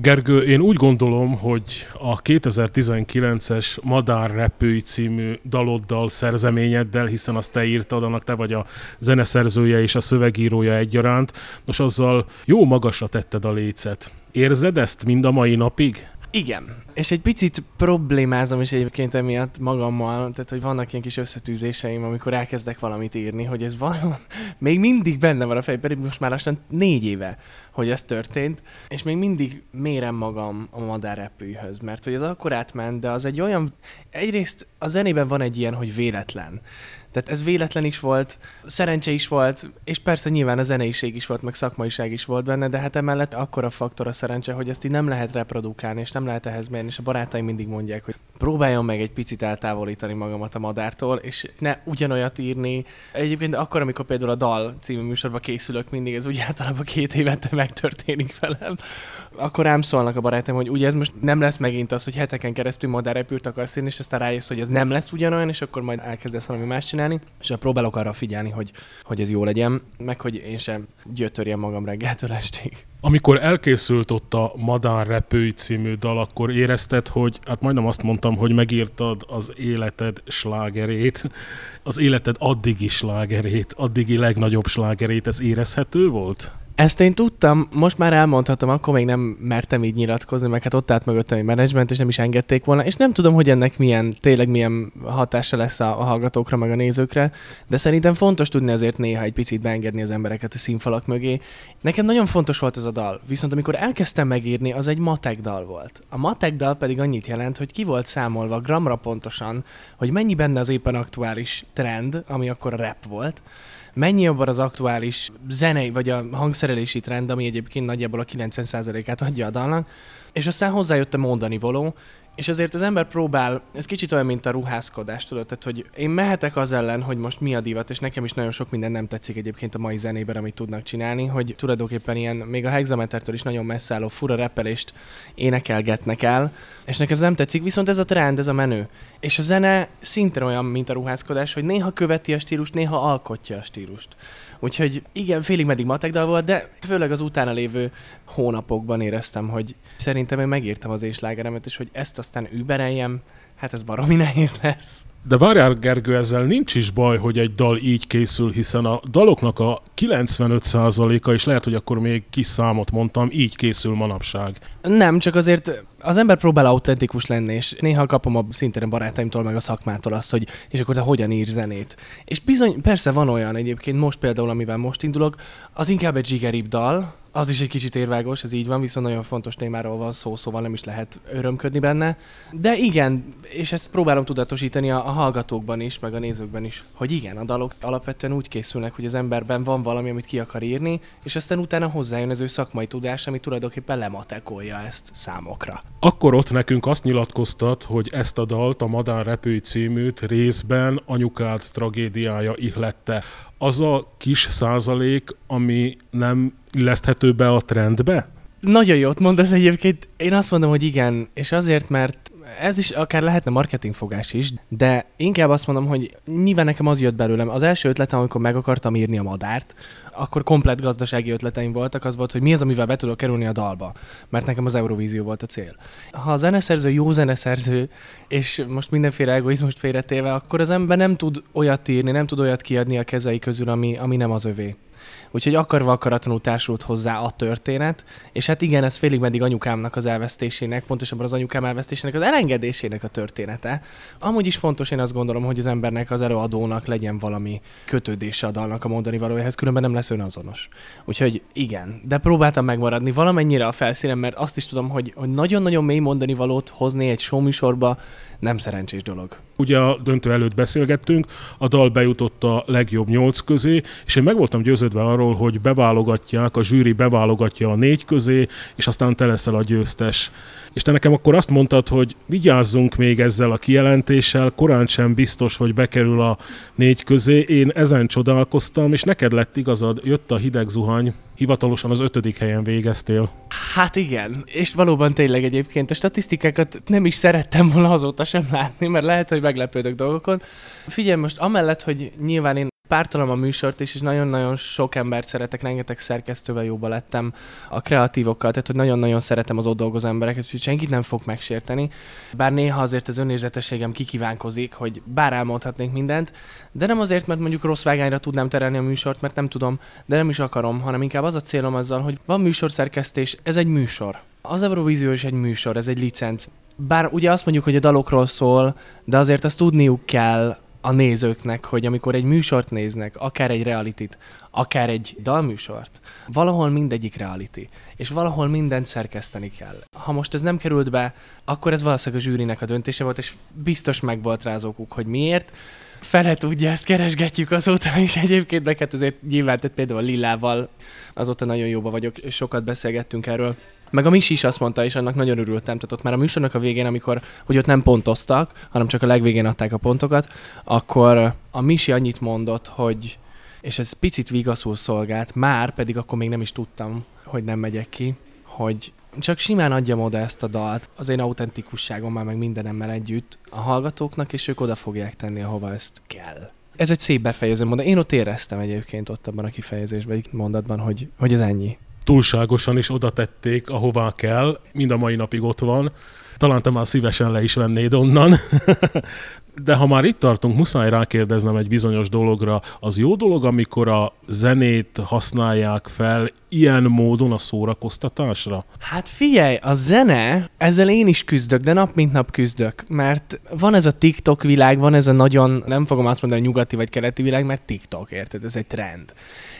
Gergő, én úgy gondolom, hogy a 2019-es Madár Repői című daloddal, szerzeményeddel, hiszen azt te írtad, annak te vagy a zeneszerzője és a szövegírója egyaránt, most azzal jó magasra tetted a lécet. Érzed ezt mind a mai napig? Igen. És egy picit problémázom is egyébként emiatt magammal, tehát hogy vannak ilyen kis összetűzéseim, amikor elkezdek valamit írni, hogy ez valami még mindig benne van a fej, pedig most már lassan négy éve, hogy ez történt, és még mindig mérem magam a madárrepőhöz, mert hogy az akkor átment, de az egy olyan, egyrészt a zenében van egy ilyen, hogy véletlen. Tehát ez véletlen is volt, szerencse is volt, és persze nyilván a zeneiség is volt, meg szakmaiság is volt benne, de hát emellett akkora faktor a szerencse, hogy ezt így nem lehet reprodukálni, és nem lehet ehhez mérni, és a barátaim mindig mondják, hogy próbáljon meg egy picit eltávolítani magamat a madártól, és ne ugyanolyat írni. Egyébként akkor, amikor például a Dal című műsorba készülök, mindig ez úgy általában két évente megtörténik velem, akkor rám szólnak a barátaim, hogy ugye ez most nem lesz megint az, hogy heteken keresztül madárrepült akarsz írni, és aztán rájössz, hogy ez nem lesz ugyanolyan, és akkor majd elkezdesz valami más csinálni, és próbálok arra figyelni, hogy, hogy ez jó legyen, meg hogy én sem gyötörjem magam reggeltől estig. Amikor elkészült ott a Madár Repői című dal, akkor érezted, hogy, hát majdnem azt mondtam, hogy megírtad az életed slágerét, az életed addigi slágerét, addigi legnagyobb slágerét, ez érezhető volt? Ezt én tudtam, most már elmondhatom, akkor még nem mertem így nyilatkozni, meg hát ott állt mögöttem egy menedzsment, és nem is engedték volna, és nem tudom, hogy ennek milyen, tényleg milyen hatása lesz a, a hallgatókra, meg a nézőkre, de szerintem fontos tudni azért néha egy picit beengedni az embereket a színfalak mögé. Nekem nagyon fontos volt ez a dal, viszont amikor elkezdtem megírni, az egy matek dal volt. A matek dal pedig annyit jelent, hogy ki volt számolva gramra pontosan, hogy mennyi benne az éppen aktuális trend, ami akkor a rap volt, mennyi abban az aktuális zenei vagy a hangszerelési trend, ami egyébként nagyjából a 90%-át adja a dalnak, és aztán hozzájött a mondani való, és azért az ember próbál, ez kicsit olyan, mint a ruházkodás, tudod, tehát hogy én mehetek az ellen, hogy most mi a divat, és nekem is nagyon sok minden nem tetszik egyébként a mai zenében, amit tudnak csinálni, hogy tulajdonképpen ilyen, még a hexametertől is nagyon messze álló fura repelést énekelgetnek el, és nekem ez nem tetszik, viszont ez a trend, ez a menő. És a zene szintén olyan, mint a ruházkodás, hogy néha követi a stílust, néha alkotja a stílust. Úgyhogy igen, félig meddig matek dal volt, de főleg az utána lévő hónapokban éreztem, hogy szerintem én megírtam az éslágeremet, és hogy ezt aztán übereljem, hát ez baromi nehéz lesz. De várjál, Gergő, ezzel nincs is baj, hogy egy dal így készül, hiszen a daloknak a 95%-a, és lehet, hogy akkor még kis számot mondtam, így készül manapság. Nem, csak azért az ember próbál autentikus lenni, és néha kapom a szintén barátaimtól, meg a szakmától azt, hogy és akkor te hogyan ír zenét. És bizony, persze van olyan egyébként, most például, amivel most indulok, az inkább egy zsigeribb dal, az is egy kicsit érvágos, ez így van, viszont nagyon fontos témáról van szó, szóval nem is lehet örömködni benne. De igen, és ezt próbálom tudatosítani a, a hallgatókban is, meg a nézőkben is, hogy igen, a dalok alapvetően úgy készülnek, hogy az emberben van valami, amit ki akar írni, és aztán utána hozzájön az ő szakmai tudás, ami tulajdonképpen lematekolja ezt számokra. Akkor ott nekünk azt nyilatkoztat, hogy ezt a dalt, a Madár Repői címűt részben anyukád tragédiája ihlette. Az a kis százalék, ami nem illeszthető be a trendbe? Nagyon jót mondasz egyébként. Én azt mondom, hogy igen, és azért, mert ez is akár lehetne marketingfogás is, de inkább azt mondom, hogy nyilván nekem az jött belőlem. Az első ötletem, amikor meg akartam írni a madárt, akkor komplet gazdasági ötleteim voltak, az volt, hogy mi az, amivel be tudok kerülni a dalba, mert nekem az Eurovízió volt a cél. Ha a zeneszerző jó zeneszerző, és most mindenféle egoizmust félretéve, akkor az ember nem tud olyat írni, nem tud olyat kiadni a kezei közül, ami, ami nem az övé. Úgyhogy akarva akaratlanul társult hozzá a történet, és hát igen, ez félig meddig anyukámnak az elvesztésének, pontosabban az anyukám elvesztésének az elengedésének a története. Amúgy is fontos, én azt gondolom, hogy az embernek, az előadónak legyen valami kötődése a dalnak a mondani valójához, különben nem lesz önazonos. Úgyhogy igen, de próbáltam megmaradni valamennyire a felszínen, mert azt is tudom, hogy, hogy nagyon-nagyon mély mondani valót hozni egy show műsorba nem szerencsés dolog. Ugye a döntő előtt beszélgettünk, a dal bejutott a legjobb nyolc közé, és én meg voltam győződve arról, hogy beválogatják, a zsűri beválogatja a négy közé, és aztán te leszel a győztes. És te nekem akkor azt mondtad, hogy vigyázzunk még ezzel a kijelentéssel, korán sem biztos, hogy bekerül a négy közé. Én ezen csodálkoztam, és neked lett igazad, jött a hideg zuhany, hivatalosan az ötödik helyen végeztél. Hát igen, és valóban tényleg egyébként a statisztikákat nem is szerettem volna azóta sem látni, mert lehet, hogy meglepődök dolgokon. Figyelj most, amellett, hogy nyilván én pártalom a műsort is, és nagyon-nagyon sok embert szeretek, rengeteg szerkesztővel jóba lettem a kreatívokkal, tehát hogy nagyon-nagyon szeretem az ott dolgozó embereket, úgyhogy senkit nem fog megsérteni. Bár néha azért az önérzetességem kikívánkozik, hogy bár elmondhatnék mindent, de nem azért, mert mondjuk rossz vágányra tudnám terelni a műsort, mert nem tudom, de nem is akarom, hanem inkább az a célom azzal, hogy van műsorszerkesztés, ez egy műsor. Az Eurovízió is egy műsor, ez egy licenc. Bár ugye azt mondjuk, hogy a dalokról szól, de azért azt tudniuk kell a nézőknek, hogy amikor egy műsort néznek, akár egy realitit, akár egy dalműsort, valahol mindegyik reality, és valahol mindent szerkeszteni kell. Ha most ez nem került be, akkor ez valószínűleg a zsűrinek a döntése volt, és biztos meg volt rá az okuk, hogy miért. Fele tudja, ezt keresgetjük azóta is egyébként, meg hát azért nyilván, tehát például a Lillával azóta nagyon jóba vagyok, sokat beszélgettünk erről. Meg a Misi is azt mondta, és annak nagyon örültem. Tehát ott már a műsornak a végén, amikor, hogy ott nem pontoztak, hanem csak a legvégén adták a pontokat, akkor a Misi annyit mondott, hogy és ez picit vigaszul szolgált, már pedig akkor még nem is tudtam, hogy nem megyek ki, hogy csak simán adjam oda ezt a dalt, az én autentikusságommal, meg mindenemmel együtt a hallgatóknak, és ők oda fogják tenni, ahova ezt kell. Ez egy szép befejező mondat. Én ott éreztem egyébként ott abban a kifejezésben, egy mondatban, hogy, hogy ez ennyi túlságosan is oda tették, ahová kell, mind a mai napig ott van. Talán te már szívesen le is vennéd onnan. De ha már itt tartunk, muszáj rákérdeznem egy bizonyos dologra. Az jó dolog, amikor a zenét használják fel ilyen módon a szórakoztatásra? Hát figyelj, a zene, ezzel én is küzdök, de nap mint nap küzdök, mert van ez a TikTok világ, van ez a nagyon, nem fogom azt mondani, nyugati vagy keleti világ, mert TikTok, érted? Ez egy trend.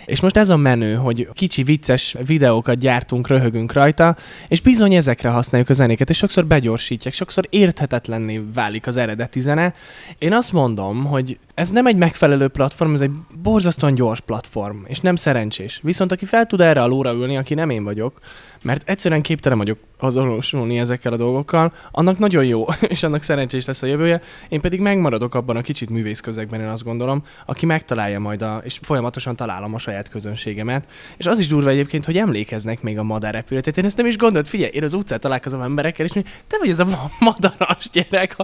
És most ez a menő, hogy kicsi vicces videókat gyártunk, röhögünk rajta, és bizony ezekre használjuk a zenéket, és sokszor begyorsítják, sokszor érthetetlenné válik az eredeti zene. Én azt mondom, hogy ez nem egy megfelelő platform, ez egy borzasztóan gyors platform, és nem szerencsés. Viszont aki fel tud erre a lóra ülni, aki nem én vagyok, mert egyszerűen képtelen vagyok azonosulni ezekkel a dolgokkal, annak nagyon jó, és annak szerencsés lesz a jövője. Én pedig megmaradok abban a kicsit művész közegben, én azt gondolom, aki megtalálja majd, a, és folyamatosan találom a saját közönségemet. És az is durva egyébként, hogy emlékeznek még a madárrepületet. Én ezt nem is gondolt, figyelj, én az utcán találkozom emberekkel, és mi, te vagy ez a madaras gyerek.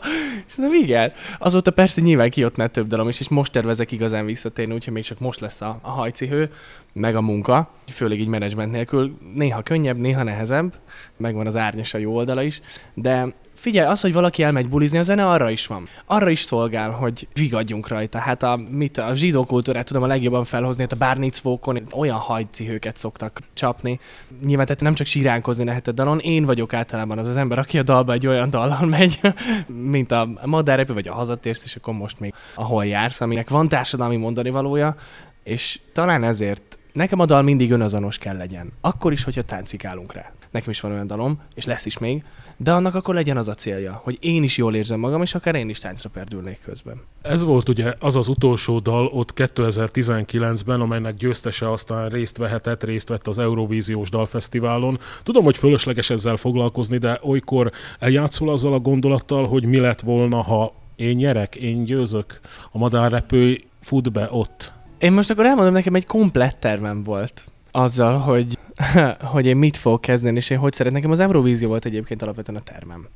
És nem igen. Azóta persze nyilván kijött több dalom is, és most tervezek igazán visszatérni, úgyhogy még csak most lesz a, a hajcihő meg a munka, főleg így menedzsment nélkül. Néha könnyebb, néha nehezebb, megvan az árnyas a jó oldala is, de figyelj, az, hogy valaki elmegy bulizni, a zene arra is van. Arra is szolgál, hogy vigadjunk rajta. Hát a, mit, a zsidó kultúrát tudom a legjobban felhozni, hát a bárnicvókon olyan hajcihőket szoktak csapni. Nyilván tehát nem csak síránkozni lehet a dalon, én vagyok általában az az ember, aki a dalba egy olyan dallal megy, mint a madárrepő, vagy a hazatérsz, és akkor most még ahol jársz, aminek van társadalmi mondani valója, és talán ezért Nekem a dal mindig önazonos kell legyen. Akkor is, hogyha táncikálunk rá. Nekem is van olyan dalom, és lesz is még, de annak akkor legyen az a célja, hogy én is jól érzem magam, és akár én is táncra perdülnék közben. Ez volt ugye az az utolsó dal ott 2019-ben, amelynek győztese aztán részt vehetett, részt vett az Eurovíziós Dalfesztiválon. Tudom, hogy fölösleges ezzel foglalkozni, de olykor eljátszol azzal a gondolattal, hogy mi lett volna, ha én nyerek, én győzök, a madárrepő fut be ott. Én most akkor elmondom, nekem egy komplett tervem volt azzal, hogy, hogy én mit fogok kezdeni, és én hogy szeretném. Nekem az Eurovízió volt egyébként alapvetően a termem.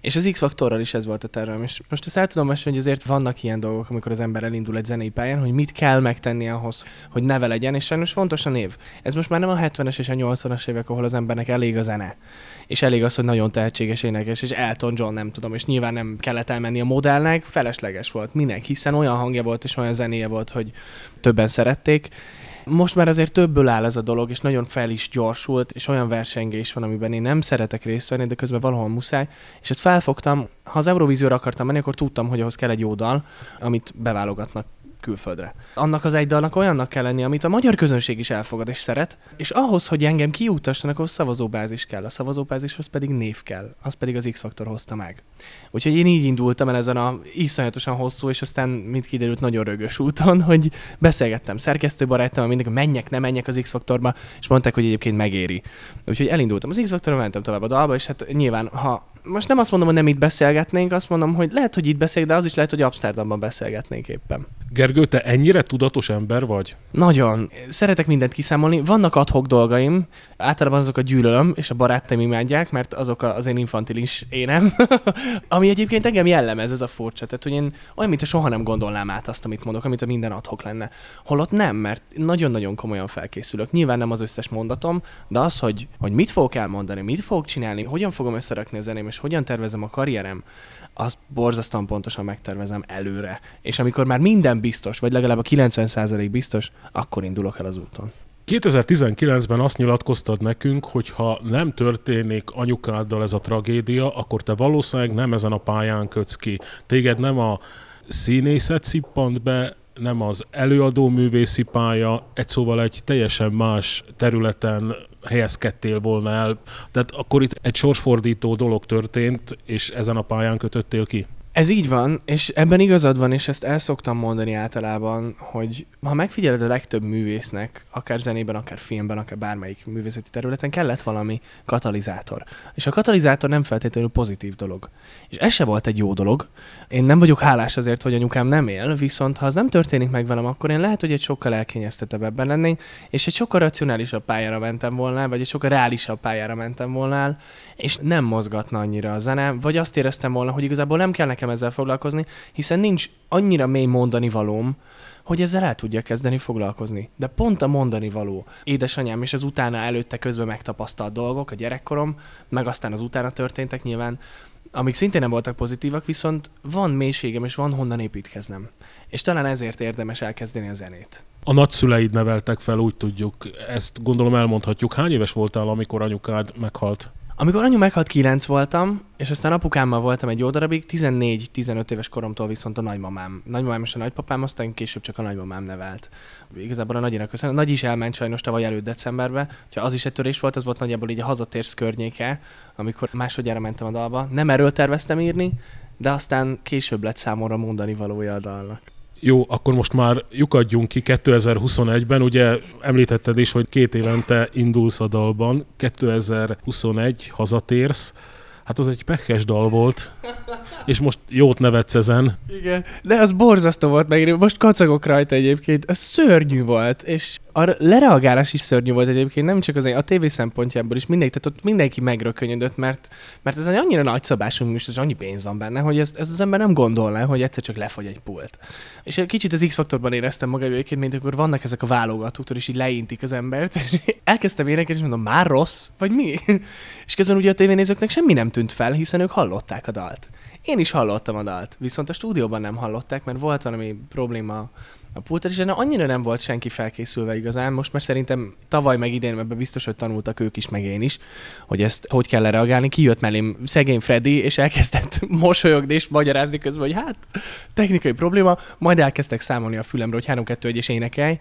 És az X-faktorral is ez volt a tervem. És most ezt el tudom mesélni, hogy azért vannak ilyen dolgok, amikor az ember elindul egy zenei pályán, hogy mit kell megtenni ahhoz, hogy neve legyen, és sajnos fontos a név. Ez most már nem a 70-es és a 80-as évek, ahol az embernek elég a zene. És elég az, hogy nagyon tehetséges énekes, és Elton John nem tudom, és nyilván nem kellett elmenni a modellnek, felesleges volt mindenki, hiszen olyan hangja volt és olyan zenéje volt, hogy többen szerették most már azért többből áll ez a dolog, és nagyon fel is gyorsult, és olyan versengés van, amiben én nem szeretek részt venni, de közben valahol muszáj. És ezt felfogtam, ha az Eurovízióra akartam menni, akkor tudtam, hogy ahhoz kell egy jó dal, amit beválogatnak külföldre. Annak az egy dalnak olyannak kell lenni, amit a magyar közönség is elfogad és szeret, és ahhoz, hogy engem kiutassanak, ahhoz szavazóbázis kell. A szavazóbázishoz pedig név kell. Az pedig az X-faktor hozta meg. Úgyhogy én így indultam el ezen a iszonyatosan hosszú, és aztán, mint kiderült, nagyon rögös úton, hogy beszélgettem szerkesztőbarátommal, mindig menjek, nem menjek az X-faktorba, és mondták, hogy egyébként megéri. Úgyhogy elindultam az X-faktorba, mentem tovább a dalba, és hát nyilván, ha most nem azt mondom, hogy nem itt beszélgetnénk, azt mondom, hogy lehet, hogy itt beszélünk, de az is lehet, hogy Amsterdamban beszélgetnénk éppen. Gergő, te ennyire tudatos ember vagy? Nagyon. Szeretek mindent kiszámolni. Vannak adhok dolgaim, általában azok a gyűlölöm, és a barátaim imádják, mert azok az én infantilis énem. Ami egyébként engem jellemez, ez a furcsa. Tehát, hogy én olyan, mintha soha nem gondolnám át azt, amit mondok, amit a minden adhok lenne. Holott nem, mert nagyon-nagyon komolyan felkészülök. Nyilván nem az összes mondatom, de az, hogy, hogy mit fogok elmondani, mit fogok csinálni, hogyan fogom összerakni a zeném, és hogyan tervezem a karrierem, azt borzasztóan pontosan megtervezem előre. És amikor már minden biztos, vagy legalább a 90% biztos, akkor indulok el az úton. 2019-ben azt nyilatkoztad nekünk, hogy ha nem történik anyukáddal ez a tragédia, akkor te valószínűleg nem ezen a pályán kötsz ki. Téged nem a színészet szippant be, nem az előadó művészi pálya, egy szóval egy teljesen más területen helyezkedtél volna el. Tehát akkor itt egy sorsfordító dolog történt, és ezen a pályán kötöttél ki? Ez így van, és ebben igazad van, és ezt el szoktam mondani általában, hogy ha megfigyeled a legtöbb művésznek, akár zenében, akár filmben, akár bármelyik művészeti területen kellett valami katalizátor. És a katalizátor nem feltétlenül pozitív dolog. És ez se volt egy jó dolog. Én nem vagyok hálás azért, hogy anyukám nem él, viszont ha az nem történik meg velem, akkor én lehet, hogy egy sokkal elkényeztetebb ebben lennék, és egy sokkal racionálisabb pályára mentem volna, vagy egy sokkal reálisabb pályára mentem volna, és nem mozgatna annyira a zene, vagy azt éreztem volna, hogy igazából nem kell nekem ezzel foglalkozni, hiszen nincs annyira mély mondani valóm, hogy ezzel el tudja kezdeni foglalkozni. De pont a mondani való. Édesanyám és az utána előtte közben megtapasztalt dolgok, a gyerekkorom, meg aztán az utána történtek nyilván, amik szintén nem voltak pozitívak, viszont van mélységem, és van honnan építkeznem. És talán ezért érdemes elkezdeni a zenét. A nagyszüleid neveltek fel, úgy tudjuk. Ezt gondolom elmondhatjuk. Hány éves voltál, amikor anyukád meghalt? Amikor anyu meghalt, 9 voltam, és aztán apukámmal voltam egy jó darabig, 14-15 éves koromtól viszont a nagymamám. Nagymamám és a nagypapám, aztán később csak a nagymamám nevelt. Igazából a nagyinak köszönöm. A nagy is elment sajnos tavaly előtt decemberbe, ha az is egy törés volt, az volt nagyjából így a hazatérsz környéke, amikor másodjára mentem a dalba. Nem erről terveztem írni, de aztán később lett számomra mondani valója a dalnak. Jó, akkor most már lyukadjunk ki 2021-ben. Ugye említetted is, hogy két évente indulsz a dalban, 2021 hazatérsz. Hát az egy pekes dal volt, és most jót nevetsz ezen. Igen, de az borzasztó volt meg, most kacagok rajta egyébként, az szörnyű volt, és a lereagálás is szörnyű volt egyébként, nem csak az a tévé szempontjából is, mindenki, tehát ott mindenki megrökönyödött, mert, mert ez egy annyira nagy szabású műsor, és annyi pénz van benne, hogy ezt, ezt az ember nem gondolná, hogy egyszer csak lefogy egy pult. És kicsit az X-faktorban éreztem magam egyébként, mint akkor vannak ezek a válogatók, és így leintik az embert, és elkezdtem énekelni, és mondom, már rossz? Vagy mi? és közben ugye a tévénézőknek semmi nem tűnt fel, hiszen ők hallották a dalt. Én is hallottam a dalt, viszont a stúdióban nem hallották, mert volt valami probléma a pulter, és annyira nem volt senki felkészülve igazán. Most már szerintem tavaly meg idén ebben biztos, hogy tanultak ők is, meg én is, hogy ezt hogy kell reagálni. Kijött mellém szegény Freddy, és elkezdett mosolyogni és magyarázni közben, hogy hát technikai probléma, majd elkezdtek számolni a fülemre, hogy 3-2-1 és énekelj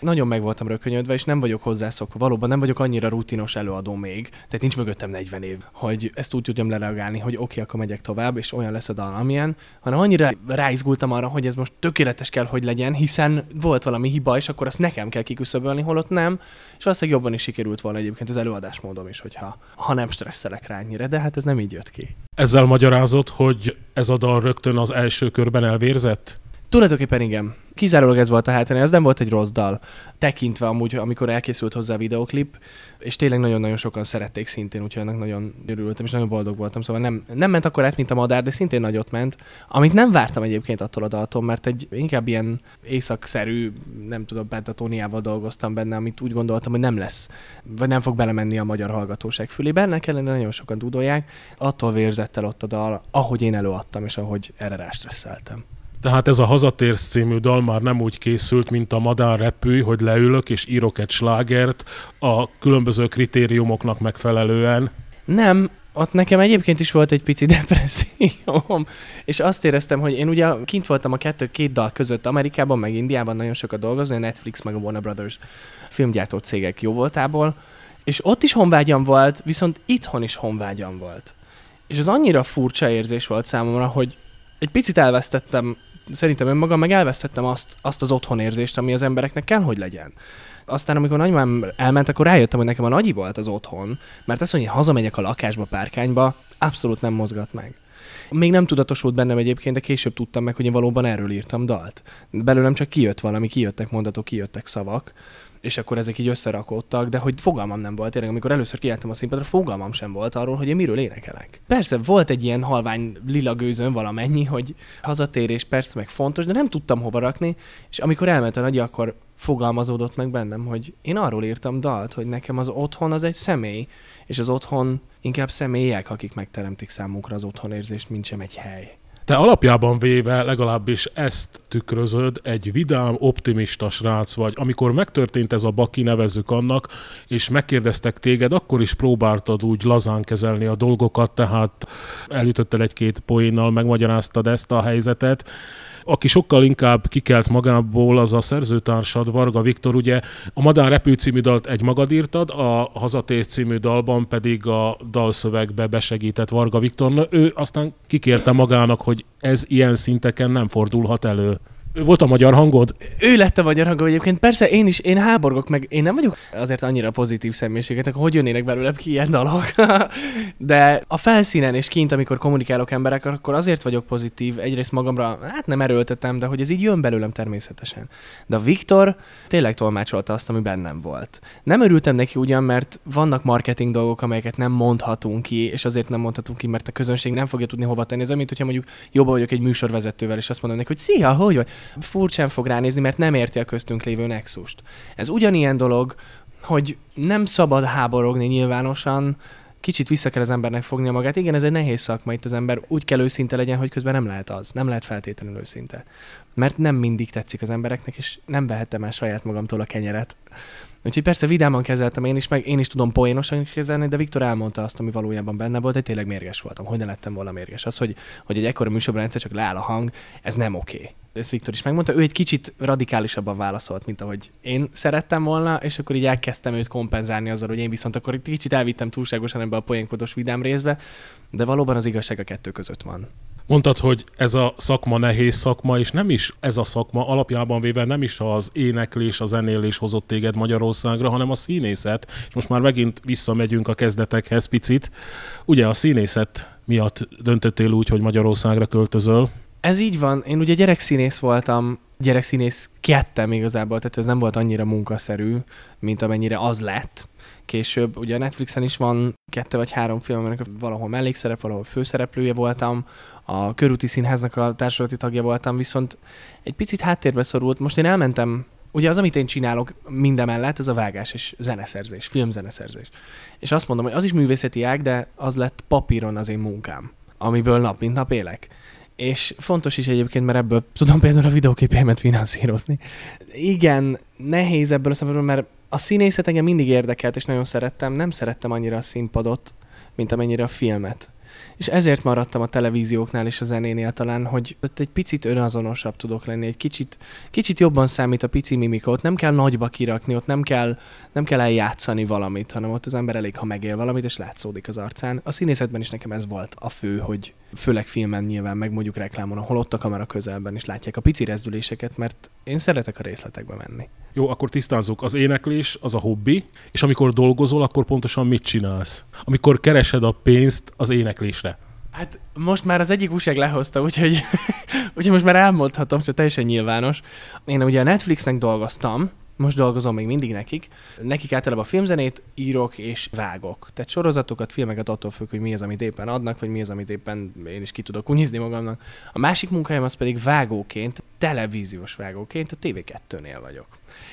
nagyon meg voltam rökönyödve, és nem vagyok hozzászokva. Valóban nem vagyok annyira rutinos előadó még, tehát nincs mögöttem 40 év, hogy ezt úgy tudjam lereagálni, hogy oké, okay, akkor megyek tovább, és olyan lesz a dal, amilyen, hanem annyira ráizgultam arra, hogy ez most tökéletes kell, hogy legyen, hiszen volt valami hiba, és akkor azt nekem kell kiküszöbölni, holott nem, és valószínűleg jobban is sikerült volna egyébként az előadásmódom is, hogyha ha nem stresszelek rá annyira, de hát ez nem így jött ki. Ezzel magyarázott, hogy ez a dal rögtön az első körben elvérzett? Tulajdonképpen igen. Kizárólag ez volt a hátrányi, ez nem volt egy rossz dal. Tekintve amúgy, amikor elkészült hozzá a videoklip, és tényleg nagyon-nagyon sokan szerették szintén, úgyhogy ennek nagyon örültem, és nagyon boldog voltam. Szóval nem, nem ment akkor át, mint a madár, de szintén nagyot ment. Amit nem vártam egyébként attól a daltól, mert egy inkább ilyen északszerű, nem tudom, pentatóniával dolgoztam benne, amit úgy gondoltam, hogy nem lesz, vagy nem fog belemenni a magyar hallgatóság fülébe. Ennek ellenére nagyon sokan tudolják. Attól vérzett el ott a dal, ahogy én előadtam, és ahogy erre rástresszeltem. Tehát ez a Hazatérsz című dal már nem úgy készült, mint a Madár repülj, hogy leülök és írok egy slágert a különböző kritériumoknak megfelelően. Nem, ott nekem egyébként is volt egy pici depresszióm, és azt éreztem, hogy én ugye kint voltam a kettő két dal között Amerikában, meg Indiában nagyon sokat dolgozni, a Netflix meg a Warner Brothers filmgyártó cégek jó voltából, és ott is honvágyam volt, viszont itthon is honvágyam volt. És az annyira furcsa érzés volt számomra, hogy egy picit elvesztettem szerintem önmagam, meg elvesztettem azt, azt az otthonérzést, ami az embereknek kell, hogy legyen. Aztán, amikor nagymám elment, akkor rájöttem, hogy nekem a nagyi volt az otthon, mert mondja, hogy hazamegyek a lakásba, párkányba, Abszolút nem mozgat meg. Még nem tudatosult bennem egyébként, de később tudtam meg, hogy én valóban erről írtam dalt. Belőlem csak kijött valami, kijöttek mondatok, kijöttek szavak, és akkor ezek így összerakódtak, de hogy fogalmam nem volt. Tényleg, amikor először kiálltam a színpadra, fogalmam sem volt arról, hogy én miről énekelek. Persze volt egy ilyen halvány lila gőzön valamennyi, hogy hazatérés persze meg fontos, de nem tudtam hova rakni, és amikor elment a nagy, akkor fogalmazódott meg bennem, hogy én arról írtam dalt, hogy nekem az otthon az egy személy, és az otthon inkább személyek, akik megteremtik számunkra az otthonérzést, mint sem egy hely. Te alapjában véve legalábbis ezt tükrözöd, egy vidám, optimista srác vagy. Amikor megtörtént ez a baki, nevezzük annak, és megkérdeztek téged, akkor is próbáltad úgy lazán kezelni a dolgokat, tehát elütötted egy-két poénnal, megmagyaráztad ezt a helyzetet aki sokkal inkább kikelt magából, az a szerzőtársad, Varga Viktor, ugye a Madár Repő című dalt egy magad írtad, a Hazatés című dalban pedig a dalszövegbe besegített Varga Viktor. Na, ő aztán kikérte magának, hogy ez ilyen szinteken nem fordulhat elő. Ő volt a magyar hangod? Ő lett a magyar hangod egyébként. Persze én is, én háborgok meg, én nem vagyok azért annyira pozitív személyiséget, akkor hogy jönnének belőle ki ilyen dalok. De a felszínen és kint, amikor kommunikálok emberekkel, akkor azért vagyok pozitív. Egyrészt magamra, hát nem erőltetem, de hogy ez így jön belőlem természetesen. De a Viktor tényleg tolmácsolta azt, ami bennem volt. Nem örültem neki ugyan, mert vannak marketing dolgok, amelyeket nem mondhatunk ki, és azért nem mondhatunk ki, mert a közönség nem fogja tudni hova tenni. Ez mint hogyha mondjuk jobban vagyok egy műsorvezetővel, és azt mondom neki, hogy szia, hogy vagy? Furcsán fog ránézni, mert nem érti a köztünk lévő nexust. Ez ugyanilyen dolog, hogy nem szabad háborogni nyilvánosan, kicsit vissza kell az embernek fognia magát. Igen, ez egy nehéz szakma, itt az ember úgy kell őszinte legyen, hogy közben nem lehet az, nem lehet feltétlenül őszinte. Mert nem mindig tetszik az embereknek, és nem vehettem el saját magamtól a kenyeret. Úgyhogy persze vidáman kezeltem én is, meg én is tudom poénosan is kezelni, de Viktor elmondta azt, ami valójában benne volt, hogy tényleg mérges voltam. Hogy ne lettem volna mérges? Az, hogy, hogy egy ekkora műsorban egyszer csak leáll a hang, ez nem oké. Okay. Ezt Viktor is megmondta. Ő egy kicsit radikálisabban válaszolt, mint ahogy én szerettem volna, és akkor így elkezdtem őt kompenzálni azzal, hogy én viszont akkor kicsit elvittem túlságosan ebbe a poénkodos vidám részbe, de valóban az igazság a kettő között van. Mondtad, hogy ez a szakma nehéz szakma, és nem is ez a szakma alapjában véve nem is az éneklés, a zenélés hozott téged Magyarországra, hanem a színészet. És most már megint visszamegyünk a kezdetekhez picit. Ugye a színészet miatt döntöttél úgy, hogy Magyarországra költözöl? Ez így van. Én ugye gyerekszínész voltam, gyerekszínész kettem igazából, tehát ez nem volt annyira munkaszerű, mint amennyire az lett később. Ugye a Netflixen is van kettő vagy három film, aminek valahol mellékszerep, valahol főszereplője voltam, a Körúti Színháznak a társulati tagja voltam, viszont egy picit háttérbe szorult. Most én elmentem Ugye az, amit én csinálok mindemellett, ez a vágás és zeneszerzés, filmzeneszerzés. És azt mondom, hogy az is művészeti ág, de az lett papíron az én munkám, amiből nap mint nap élek. És fontos is egyébként, mert ebből tudom például a videóképeimet finanszírozni. Igen, nehéz ebből a szempontból, mert a színészet engem mindig érdekelt, és nagyon szerettem. Nem szerettem annyira a színpadot, mint amennyire a filmet és ezért maradtam a televízióknál és a zenénél talán, hogy ott egy picit önazonosabb tudok lenni, egy kicsit, kicsit jobban számít a pici mimika, ott nem kell nagyba kirakni, ott nem kell, nem kell eljátszani valamit, hanem ott az ember elég, ha megél valamit, és látszódik az arcán. A színészetben is nekem ez volt a fő, hogy főleg filmen nyilván, meg mondjuk reklámon, ahol ott a kamera közelben is látják a pici rezdüléseket, mert én szeretek a részletekbe menni. Jó, akkor tisztázzuk. Az éneklés az a hobbi, és amikor dolgozol, akkor pontosan mit csinálsz? Amikor keresed a pénzt az éneklésre. Hát most már az egyik újság lehozta, úgyhogy, úgyhogy most már elmondhatom, csak teljesen nyilvános. Én ugye a Netflixnek dolgoztam, most dolgozom még mindig nekik. Nekik általában filmzenét írok és vágok. Tehát sorozatokat, filmeket attól függ, hogy mi az, amit éppen adnak, vagy mi az, amit éppen én is ki tudok kunyizni magamnak. A másik munkahelyem az pedig vágóként, televíziós vágóként a TV2-nél vagyok.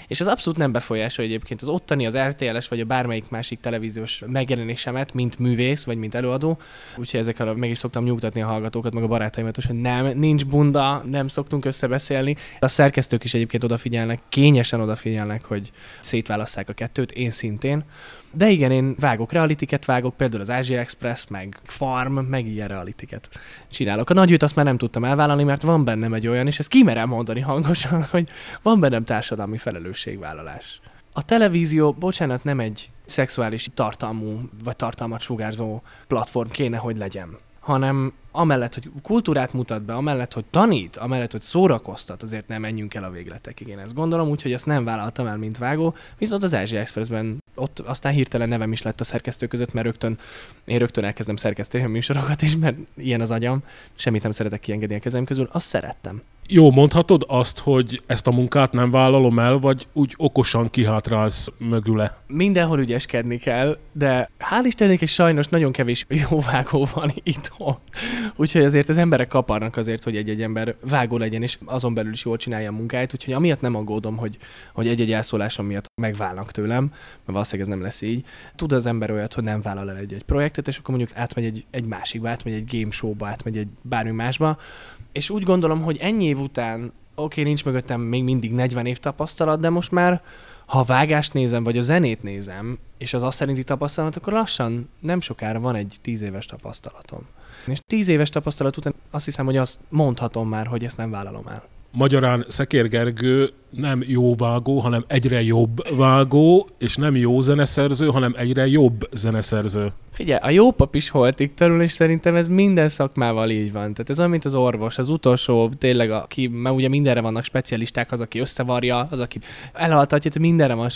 És ez abszolút nem befolyásolja egyébként az ottani, az RTL-es vagy a bármelyik másik televíziós megjelenésemet, mint művész vagy mint előadó. Úgyhogy ezekkel meg is szoktam nyugtatni a hallgatókat, meg a barátaimat, hogy nem, nincs bunda, nem szoktunk összebeszélni. A szerkesztők is egyébként odafigyelnek, kényesen odafigyelnek, hogy szétválasszák a kettőt, én szintén. De igen, én vágok realitiket, vágok például az Asia Express, meg Farm, meg ilyen realitiket csinálok. A nagyüt azt már nem tudtam elvállalni, mert van bennem egy olyan, és ezt kimerem mondani hangosan, hogy van bennem társadalmi felelősségvállalás. A televízió, bocsánat, nem egy szexuális tartalmú vagy tartalmat sugárzó platform kéne, hogy legyen hanem amellett, hogy kultúrát mutat be, amellett, hogy tanít, amellett, hogy szórakoztat, azért nem menjünk el a végletekig. Én ezt gondolom, úgyhogy ezt nem vállaltam el, mint vágó. Viszont az Ázsia Expressben ott aztán hirtelen nevem is lett a szerkesztő között, mert rögtön, én rögtön elkezdem szerkeszteni a műsorokat is, mert ilyen az agyam, semmit nem szeretek kiengedni a kezem közül, azt szerettem. Jó, mondhatod azt, hogy ezt a munkát nem vállalom el, vagy úgy okosan kihátrálsz mögüle? Mindenhol ügyeskedni kell, de hál' Istennek és sajnos nagyon kevés jó vágó van itthon. Úgyhogy azért az emberek kaparnak azért, hogy egy-egy ember vágó legyen, és azon belül is jól csinálja a munkáját, úgyhogy amiatt nem aggódom, hogy, hogy egy-egy elszólásom miatt megválnak tőlem, mert valószínűleg ez nem lesz így. Tud az ember olyat, hogy nem vállal el egy-egy projektet, és akkor mondjuk átmegy egy, egy másikba, átmegy egy game showba, átmegy egy bármi másba, és úgy gondolom, hogy ennyi év után, oké, okay, nincs mögöttem még mindig 40 év tapasztalat, de most már ha a vágást nézem, vagy a zenét nézem, és az azt szerinti tapasztalat, akkor lassan nem sokára van egy 10 éves tapasztalatom. És 10 éves tapasztalat után azt hiszem, hogy azt mondhatom már, hogy ezt nem vállalom el. Magyarán Szekér Gergő nem jó vágó, hanem egyre jobb vágó, és nem jó zeneszerző, hanem egyre jobb zeneszerző. Figyelj, a jó pap is holtig tanul, és szerintem ez minden szakmával így van. Tehát ez olyan, mint az orvos, az utolsó, tényleg, aki, mert ugye mindenre vannak specialisták, az, aki összevarja, az, aki elhaltatja, tehát mindenre van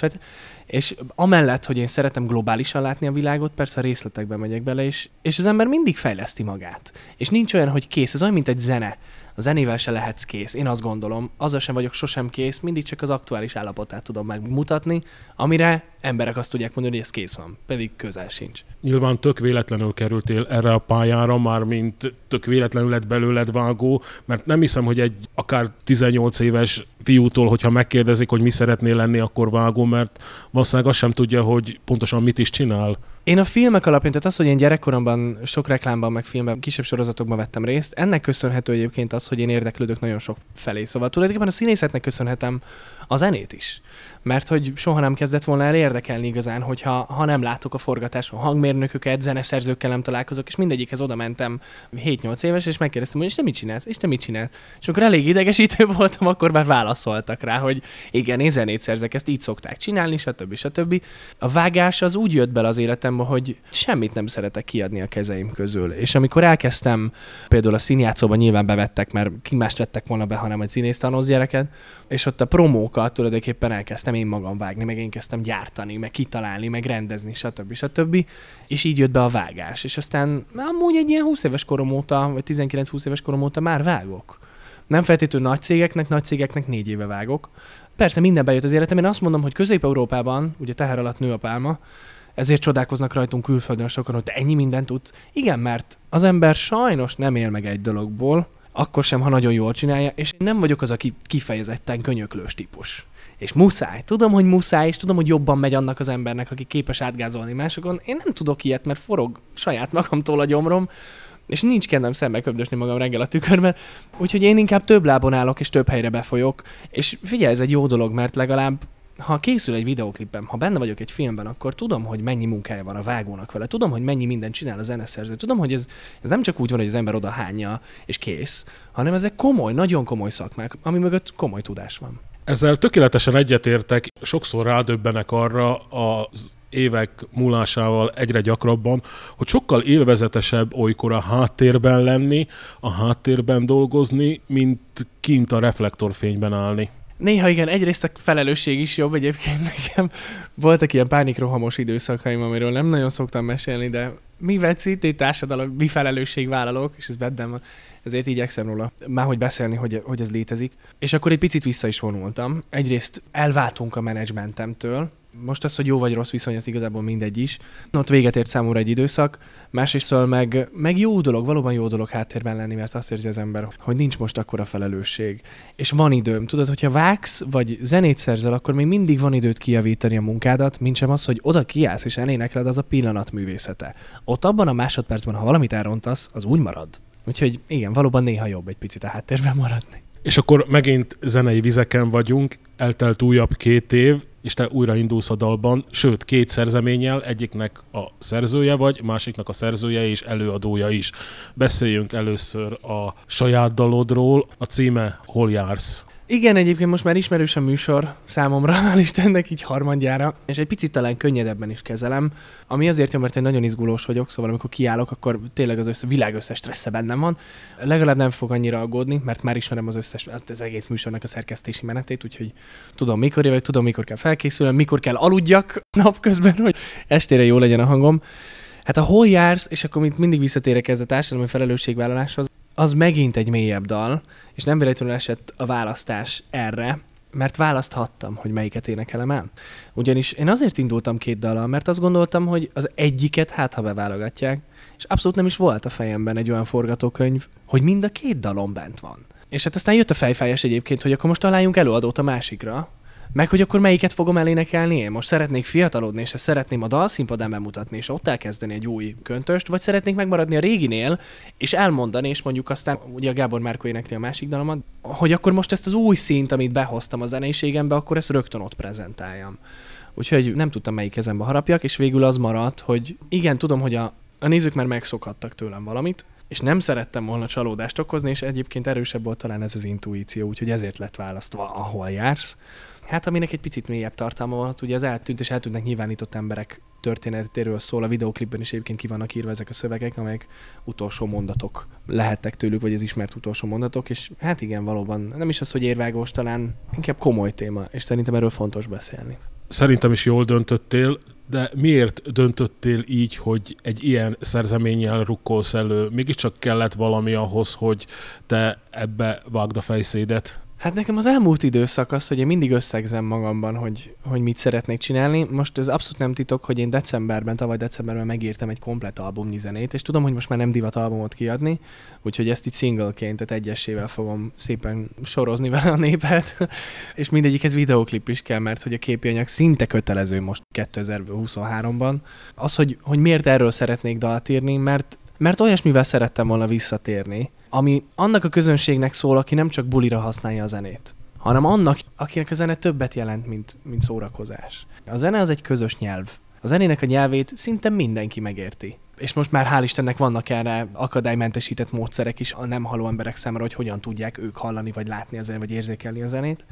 és amellett, hogy én szeretem globálisan látni a világot, persze a részletekbe megyek bele, és, és az ember mindig fejleszti magát. És nincs olyan, hogy kész, ez olyan, mint egy zene a zenével se lehetsz kész. Én azt gondolom, azzal sem vagyok sosem kész, mindig csak az aktuális állapotát tudom megmutatni, amire emberek azt tudják mondani, hogy ez kész van, pedig közel sincs. Nyilván tök véletlenül kerültél erre a pályára, már mint tök véletlenül lett belőled vágó, mert nem hiszem, hogy egy akár 18 éves fiútól, hogyha megkérdezik, hogy mi szeretnél lenni, akkor vágó, mert valószínűleg azt sem tudja, hogy pontosan mit is csinál. Én a filmek alapján, tehát az, hogy én gyerekkoromban sok reklámban, meg filmben, kisebb sorozatokban vettem részt, ennek köszönhető egyébként az, hogy én érdeklődök nagyon sok felé. Szóval tulajdonképpen a színészetnek köszönhetem a zenét is mert hogy soha nem kezdett volna el érdekelni igazán, hogyha ha nem látok a forgatáson hangmérnököket, zeneszerzőkkel nem találkozok, és mindegyikhez oda mentem 7-8 éves, és megkérdeztem, hogy és te mit csinálsz, és te mit csinálsz. És akkor elég idegesítő voltam, akkor már válaszoltak rá, hogy igen, én zenét szerzek, ezt így szokták csinálni, stb. stb. A vágás az úgy jött bele az életembe, hogy semmit nem szeretek kiadni a kezeim közül. És amikor elkezdtem, például a színjátszóban nyilván bevettek, mert ki mást vettek volna be, hanem egy színész gyereket, és ott a promókat tulajdonképpen elkezdtem én magam vágni, meg én kezdtem gyártani, meg kitalálni, meg rendezni, stb. stb. És így jött be a vágás. És aztán amúgy egy ilyen 20 éves korom óta, vagy 19-20 éves korom óta már vágok. Nem feltétlenül nagy cégeknek, nagy cégeknek négy éve vágok. Persze minden bejött az életem. Én azt mondom, hogy Közép-Európában, ugye teher alatt nő a pálma, ezért csodálkoznak rajtunk külföldön sokan, hogy te ennyi mindent tudsz. Igen, mert az ember sajnos nem él meg egy dologból, akkor sem, ha nagyon jól csinálja, és én nem vagyok az, aki kifejezetten könyöklős típus. És muszáj. Tudom, hogy muszáj, és tudom, hogy jobban megy annak az embernek, aki képes átgázolni másokon. Én nem tudok ilyet, mert forog saját magamtól a gyomrom, és nincs kedvem szembe köbdösni magam reggel a tükörben, úgyhogy én inkább több lábon állok, és több helyre befolyok. És figyelj, ez egy jó dolog, mert legalább ha készül egy videoklipem, ha benne vagyok egy filmben, akkor tudom, hogy mennyi munkája van a vágónak vele, tudom, hogy mennyi mindent csinál a zeneszerző, tudom, hogy ez, ez nem csak úgy van, hogy az ember oda hányja és kész, hanem ezek komoly, nagyon komoly szakmák, ami mögött komoly tudás van. Ezzel tökéletesen egyetértek, sokszor rádöbbenek arra az évek múlásával egyre gyakrabban, hogy sokkal élvezetesebb olykor a háttérben lenni, a háttérben dolgozni, mint kint a reflektorfényben állni. Néha igen, egyrészt a felelősség is jobb egyébként nekem. Voltak ilyen pánikrohamos időszakaim, amiről nem nagyon szoktam mesélni, de mivel CT társadalom, mi felelősségvállalók, és ez bennem van, ezért igyekszem róla már hogy beszélni, hogy, hogy ez létezik. És akkor egy picit vissza is vonultam. Egyrészt elváltunk a menedzsmentemtől, most az, hogy jó vagy rossz viszony, az igazából mindegy is. Ott véget ért számomra egy időszak, másrészt meg, meg jó dolog, valóban jó dolog háttérben lenni, mert azt érzi az ember, hogy nincs most akkora felelősség. És van időm. Tudod, hogyha vágsz, vagy zenét szerzel, akkor még mindig van időt kijavítani a munkádat, mint sem az, hogy oda kiállsz és elénekled, az a pillanat művészete. Ott abban a másodpercben, ha valamit elrontasz, az úgy marad. Úgyhogy igen, valóban néha jobb egy picit a háttérben maradni. És akkor megint zenei vizeken vagyunk, eltelt újabb két év, és te újra indulsz a dalban, sőt, két szerzeménnyel, egyiknek a szerzője vagy, másiknak a szerzője és előadója is. Beszéljünk először a saját dalodról, a címe Hol jársz? Igen, egyébként most már ismerős a műsor számomra, hál' Istennek így harmadjára, és egy picit talán könnyedebben is kezelem, ami azért jó, mert én nagyon izgulós vagyok, szóval amikor kiállok, akkor tényleg az össze, világ összes stressze bennem van. Legalább nem fog annyira aggódni, mert már ismerem az összes, hát az egész műsornak a szerkesztési menetét, úgyhogy tudom mikor jövök, tudom mikor kell felkészülni, mikor kell aludjak napközben, hogy estére jó legyen a hangom. Hát a hol jársz, és akkor mindig visszatérek ez a társadalmi felelősségvállaláshoz, az megint egy mélyebb dal, és nem véletlenül esett a választás erre, mert választhattam, hogy melyiket énekelem el. Ugyanis én azért indultam két dallal, mert azt gondoltam, hogy az egyiket hát ha beválogatják, és abszolút nem is volt a fejemben egy olyan forgatókönyv, hogy mind a két dalon bent van. És hát aztán jött a fejfájás egyébként, hogy akkor most találjunk előadót a másikra, meg hogy akkor melyiket fogom elénekelni én? Most szeretnék fiatalodni, és ezt szeretném a dalszínpadán bemutatni, és ott elkezdeni egy új köntöst, vagy szeretnék megmaradni a réginél, és elmondani, és mondjuk aztán, ugye a Gábor Márko énekli a másik dalomat, hogy akkor most ezt az új szint, amit behoztam a zeneiségembe, akkor ezt rögtön ott prezentáljam. Úgyhogy nem tudtam melyik kezembe harapjak, és végül az maradt, hogy igen, tudom, hogy a, a nézők már megszokhattak tőlem valamit, és nem szerettem volna csalódást okozni, és egyébként erősebb volt talán ez az intuíció, úgyhogy ezért lett választva, ahol jársz. Hát aminek egy picit mélyebb tartalma volt, ugye az eltűnt és eltűntnek nyilvánított emberek történetéről szól, a videóklipben is egyébként ki vannak írva ezek a szövegek, amelyek utolsó mondatok lehettek tőlük, vagy az ismert utolsó mondatok, és hát igen, valóban nem is az, hogy érvágós, talán inkább komoly téma, és szerintem erről fontos beszélni. Szerintem is jól döntöttél, de miért döntöttél így, hogy egy ilyen szerzeménnyel rukkolsz elő? Mégiscsak kellett valami ahhoz, hogy te ebbe vágd a fejszédet? Hát nekem az elmúlt időszak az, hogy én mindig összegzem magamban, hogy, hogy mit szeretnék csinálni. Most ez abszolút nem titok, hogy én decemberben, tavaly decemberben megírtam egy komplet albumnyi zenét, és tudom, hogy most már nem divat albumot kiadni, úgyhogy ezt itt singleként, tehát egyesével fogom szépen sorozni vele a népet, és mindegyikhez videóklip is kell, mert hogy a képjanyag szinte kötelező most 2023-ban. Az, hogy, hogy miért erről szeretnék dalt írni, mert mert olyasmivel szerettem volna visszatérni, ami annak a közönségnek szól, aki nem csak bulira használja a zenét, hanem annak, akinek a zene többet jelent, mint, mint szórakozás. A zene az egy közös nyelv. A zenének a nyelvét szinte mindenki megérti. És most már hál' Istennek vannak erre akadálymentesített módszerek is a nem halló emberek számára, hogy hogyan tudják ők hallani, vagy látni a zenét, vagy érzékelni a zenét.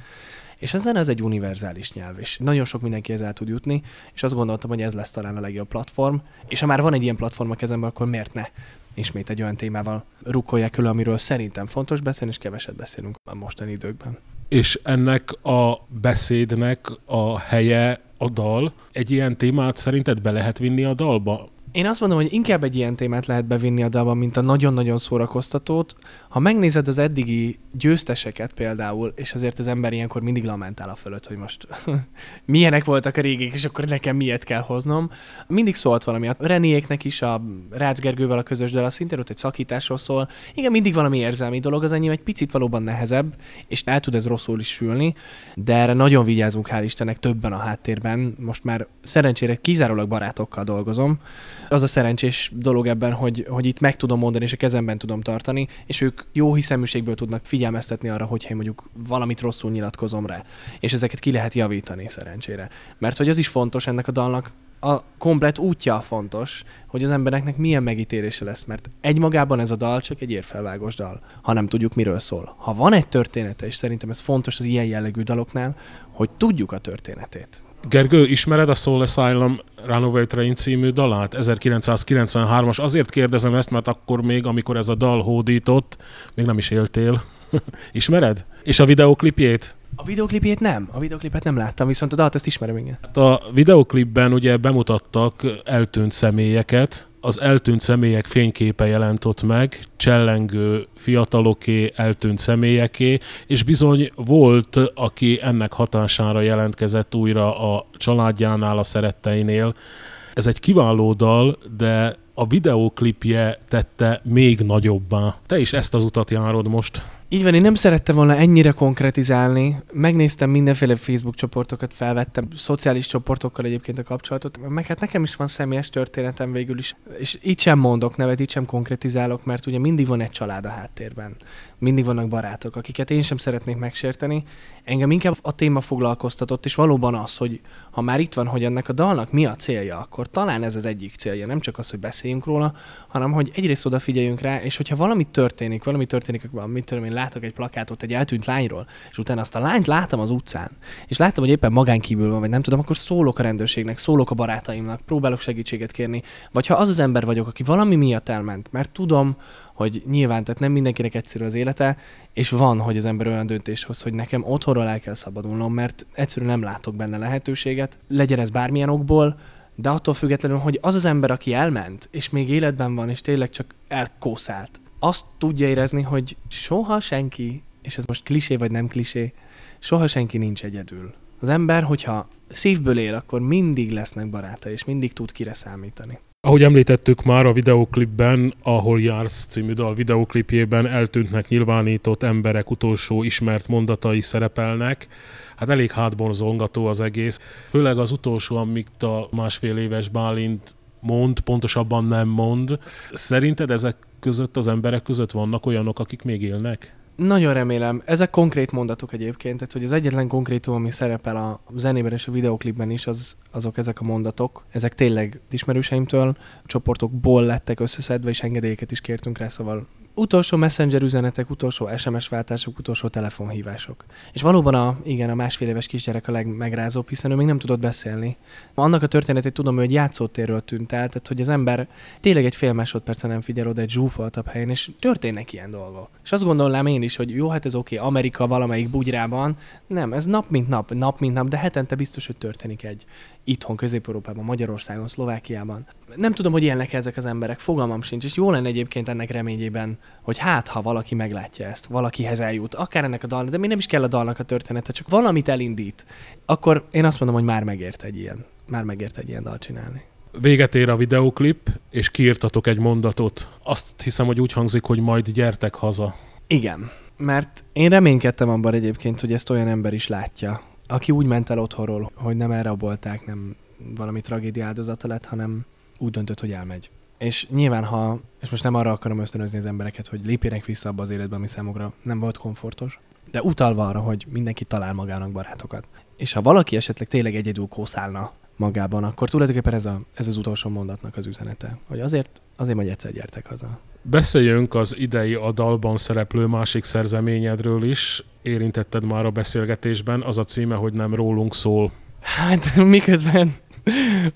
És a zene az egy univerzális nyelv, és nagyon sok mindenki ezzel tud jutni, és azt gondoltam, hogy ez lesz talán a legjobb platform, és ha már van egy ilyen platform a kezemben, akkor miért ne ismét egy olyan témával rukkolják elő, amiről szerintem fontos beszélni, és keveset beszélünk a mostani időkben. És ennek a beszédnek a helye a dal. Egy ilyen témát szerinted be lehet vinni a dalba? Én azt mondom, hogy inkább egy ilyen témát lehet bevinni a dalban, mint a nagyon-nagyon szórakoztatót. Ha megnézed az eddigi győzteseket például, és azért az ember ilyenkor mindig lamentál a fölött, hogy most milyenek voltak a régék, és akkor nekem miért kell hoznom. Mindig szólt valami. A Reniéknek is a Rácz Gergővel a közös dal, szintén ott egy szakításról szól. Igen, mindig valami érzelmi dolog, az enyém egy picit valóban nehezebb, és el tud ez rosszul is sülni, de erre nagyon vigyázunk, hál' Istennek, többen a háttérben. Most már szerencsére kizárólag barátokkal dolgozom, az a szerencsés dolog ebben, hogy, hogy itt meg tudom mondani, és a kezemben tudom tartani, és ők jó hiszeműségből tudnak figyelmeztetni arra, hogyha én mondjuk valamit rosszul nyilatkozom rá. És ezeket ki lehet javítani szerencsére. Mert hogy az is fontos ennek a dalnak, a komplet útja fontos, hogy az embereknek milyen megítélése lesz, mert egymagában ez a dal csak egy érfelvágos dal, ha nem tudjuk, miről szól. Ha van egy története, és szerintem ez fontos az ilyen jellegű daloknál, hogy tudjuk a történetét. Gergő, ismered a Soul Asylum Runaway Train című dalát? 1993-as. Azért kérdezem ezt, mert akkor még, amikor ez a dal hódított, még nem is éltél. Ismered? És a videoklipjét? A videoklipjét nem. A videoklipet nem láttam, viszont a dalt ezt ismerem, igen. Hát a videoklipben ugye bemutattak eltűnt személyeket, az eltűnt személyek fényképe jelent ott meg, csellengő fiataloké, eltűnt személyeké, és bizony volt, aki ennek hatására jelentkezett újra a családjánál, a szeretteinél. Ez egy kiváló dal, de a videóklipje tette még nagyobbá. Te is ezt az utat járod most. Így van, én nem szerettem volna ennyire konkretizálni. Megnéztem mindenféle Facebook csoportokat, felvettem szociális csoportokkal egyébként a kapcsolatot, meg hát nekem is van személyes történetem végül is, és így sem mondok nevet, így sem konkretizálok, mert ugye mindig van egy család a háttérben. Mindig vannak barátok, akiket én sem szeretnék megsérteni. Engem inkább a téma foglalkoztatott, és valóban az, hogy ha már itt van, hogy ennek a dalnak mi a célja, akkor talán ez az egyik célja, nem csak az, hogy beszéljünk róla, hanem hogy egyrészt odafigyeljünk rá, és hogyha valami történik, valami történik, mit tudom én, látok egy plakátot egy eltűnt lányról, és utána azt a lányt látom az utcán, és láttam, hogy éppen magán van, vagy nem tudom, akkor szólok a rendőrségnek, szólok a barátaimnak, próbálok segítséget kérni. Vagy ha az az ember vagyok, aki valami miatt elment, mert tudom, hogy nyilván, tehát nem mindenkinek egyszerű az élete, és van, hogy az ember olyan döntés hoz, hogy nekem otthonról el kell szabadulnom, mert egyszerűen nem látok benne lehetőséget, legyen ez bármilyen okból, de attól függetlenül, hogy az az ember, aki elment, és még életben van, és tényleg csak elkószált, azt tudja érezni, hogy soha senki, és ez most klisé vagy nem klisé, soha senki nincs egyedül. Az ember, hogyha szívből él, akkor mindig lesznek barátai, és mindig tud kire számítani. Ahogy említettük már a videoklipben, ahol jársz című dal videoklipjében eltűntnek nyilvánított emberek utolsó ismert mondatai szerepelnek. Hát elég hátborzongató az egész. Főleg az utolsó, amit a másfél éves Bálint mond, pontosabban nem mond. Szerinted ezek között, az emberek között vannak olyanok, akik még élnek? Nagyon remélem. Ezek konkrét mondatok egyébként, tehát hogy az egyetlen konkrétum, ami szerepel a zenében és a videoklipben is, az, azok ezek a mondatok. Ezek tényleg ismerőseimtől, csoportokból lettek összeszedve, és engedélyeket is kértünk rá, szóval utolsó messenger üzenetek, utolsó SMS váltások, utolsó telefonhívások. És valóban a, igen, a másfél éves kisgyerek a legmegrázóbb, hiszen ő még nem tudott beszélni. Annak a történetét tudom, hogy játszótérről tűnt el, tehát hogy az ember tényleg egy fél másodpercen nem figyel oda egy zsúfoltabb helyen, és történnek ilyen dolgok. És azt gondolnám én is, hogy jó, hát ez oké, okay, Amerika valamelyik bugyrában. Nem, ez nap mint nap, nap mint nap, de hetente biztos, hogy történik egy itthon, Közép-Európában, Magyarországon, Szlovákiában. Nem tudom, hogy élnek ezek az emberek, fogalmam sincs, és jó lenne egyébként ennek reményében, hogy hát, ha valaki meglátja ezt, valakihez eljut, akár ennek a dalnak, de mi nem is kell a dalnak a története, csak valamit elindít, akkor én azt mondom, hogy már megért egy ilyen, már megért egy ilyen dal csinálni. Véget ér a videoklip, és kiírtatok egy mondatot. Azt hiszem, hogy úgy hangzik, hogy majd gyertek haza. Igen, mert én reménykedtem abban egyébként, hogy ezt olyan ember is látja, aki úgy ment el otthonról, hogy nem elrabolták, nem valami tragédia áldozata lett, hanem úgy döntött, hogy elmegy. És nyilván, ha, és most nem arra akarom ösztönözni az embereket, hogy lépjenek vissza abba az életbe, ami számukra nem volt komfortos, de utalva arra, hogy mindenki talál magának barátokat. És ha valaki esetleg tényleg egyedül kószálna magában, akkor tulajdonképpen ez, a, ez az utolsó mondatnak az üzenete, hogy azért, azért majd egyszer gyertek haza. Beszéljünk az idei a dalban szereplő másik szerzeményedről is. Érintetted már a beszélgetésben, az a címe, hogy nem rólunk szól. Hát miközben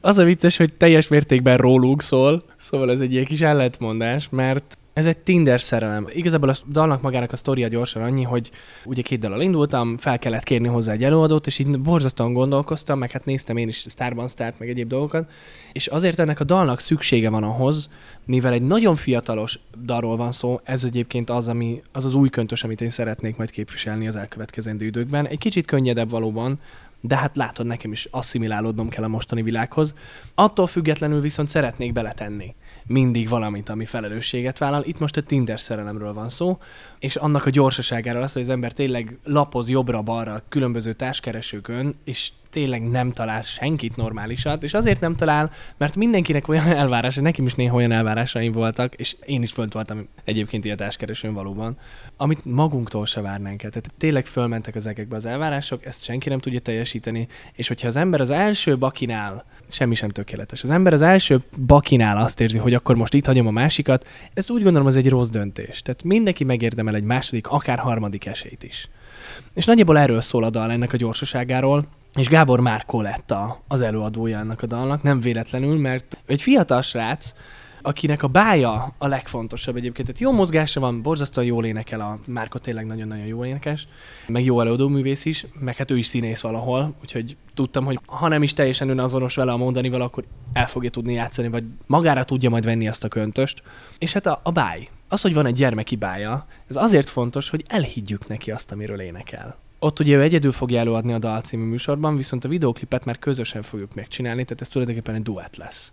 az a vicces, hogy teljes mértékben rólunk szól, szóval ez egy ilyen kis ellentmondás, mert ez egy Tinder szerelem. Igazából a dalnak magának a sztoria gyorsan annyi, hogy ugye két dalal indultam, fel kellett kérni hozzá egy előadót, és így borzasztóan gondolkoztam, meg hát néztem én is Starban Start, meg egyéb dolgokat, és azért ennek a dalnak szüksége van ahhoz, mivel egy nagyon fiatalos dalról van szó, ez egyébként az, ami, az az új köntös, amit én szeretnék majd képviselni az elkövetkezendő időkben. Egy kicsit könnyedebb valóban, de hát látod, nekem is asszimilálódnom kell a mostani világhoz. Attól függetlenül viszont szeretnék beletenni mindig valamit, ami felelősséget vállal. Itt most a Tinder szerelemről van szó, és annak a gyorsaságáról az, hogy az ember tényleg lapoz jobbra-balra különböző társkeresőkön, és tényleg nem talál senkit normálisat, és azért nem talál, mert mindenkinek olyan elvárása, nekem is néha olyan elvárásaim voltak, és én is fönt voltam egyébként ilyen társkeresőn valóban, amit magunktól se várnánk el. Tehát tényleg fölmentek az egekbe az elvárások, ezt senki nem tudja teljesíteni, és hogyha az ember az első bakinál, semmi sem tökéletes, az ember az első bakinál azt érzi, hogy akkor most itt hagyom a másikat, ez úgy gondolom, az egy rossz döntés. Tehát mindenki megérdemel egy második, akár harmadik esélyt is. És nagyjából erről szól a dal ennek a gyorsaságáról, és Gábor Márkó lett a, az előadója ennek a dalnak, nem véletlenül, mert egy fiatal srác, akinek a bája a legfontosabb egyébként. Tehát jó mozgása van, borzasztóan jól énekel, a Márko tényleg nagyon-nagyon jó énekes, meg jó előadó művész is, meg hát ő is színész valahol, úgyhogy tudtam, hogy ha nem is teljesen önazonos vele a mondanival, akkor el fogja tudni játszani, vagy magára tudja majd venni azt a köntöst. És hát a, a báj, az, hogy van egy gyermeki bája, ez azért fontos, hogy elhiggyük neki azt, amiről énekel. Ott ugye ő egyedül fogja előadni a Dal című műsorban, viszont a videoklipet már közösen fogjuk megcsinálni, tehát ez tulajdonképpen egy duett lesz.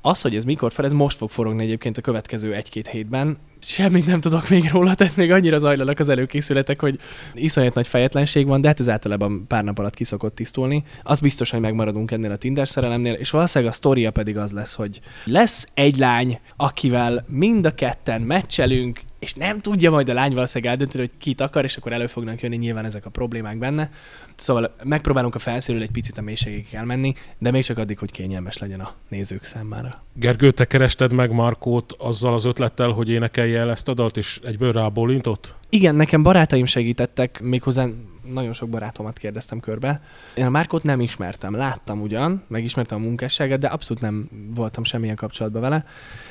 Az, hogy ez mikor fel, ez most fog forogni egyébként a következő egy-két hétben. Semmit nem tudok még róla, tehát még annyira zajlanak az előkészületek, hogy iszonyat nagy fejetlenség van, de hát ez általában pár nap alatt kiszokott tisztulni. Az biztos, hogy megmaradunk ennél a Tinder szerelemnél, és valószínűleg a sztoria pedig az lesz, hogy lesz egy lány, akivel mind a ketten meccselünk, és nem tudja majd a lány valószínűleg eldönteni, hogy kit akar, és akkor elő fognak jönni nyilván ezek a problémák benne. Szóval megpróbálunk a felszínről egy picit a mélységig elmenni, de még csak addig, hogy kényelmes legyen a nézők számára. Gergő, te kerested meg Markót azzal az ötlettel, hogy énekelj el ezt a dalt, és egyből rábólintott? Igen, nekem barátaim segítettek, méghozzá nagyon sok barátomat kérdeztem körbe. Én a Márkot nem ismertem, láttam ugyan, megismertem a munkásságát, de abszolút nem voltam semmilyen kapcsolatban vele.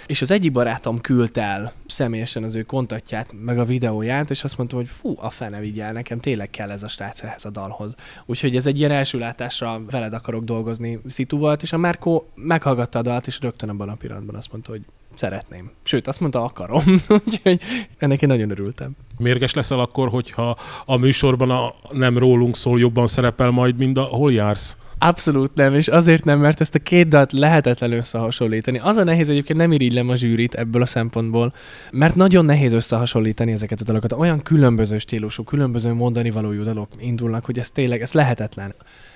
És az egyik barátom küldte el személyesen az ő kontaktját, meg a videóját, és azt mondta, hogy fú, a fene vigyel, nekem tényleg kell ez a srác ehhez a dalhoz. Úgyhogy ez egy ilyen első látásra veled akarok dolgozni szitu volt, és a Márkó meghallgatta a dalt, és rögtön abban a pillanatban azt mondta, hogy szeretném. Sőt, azt mondta, akarom. Úgyhogy ennek én nagyon örültem. Mérges leszel akkor, hogyha a műsorban a nem rólunk szól, jobban szerepel majd, mint a hol jársz? Abszolút nem, és azért nem, mert ezt a két dalt lehetetlen összehasonlítani. Az a nehéz egyébként nem irigylem a zsűrit ebből a szempontból, mert nagyon nehéz összehasonlítani ezeket a dalokat. Olyan különböző stílusú, különböző mondani valójú dalok indulnak, hogy ez tényleg, ez lehetetlen.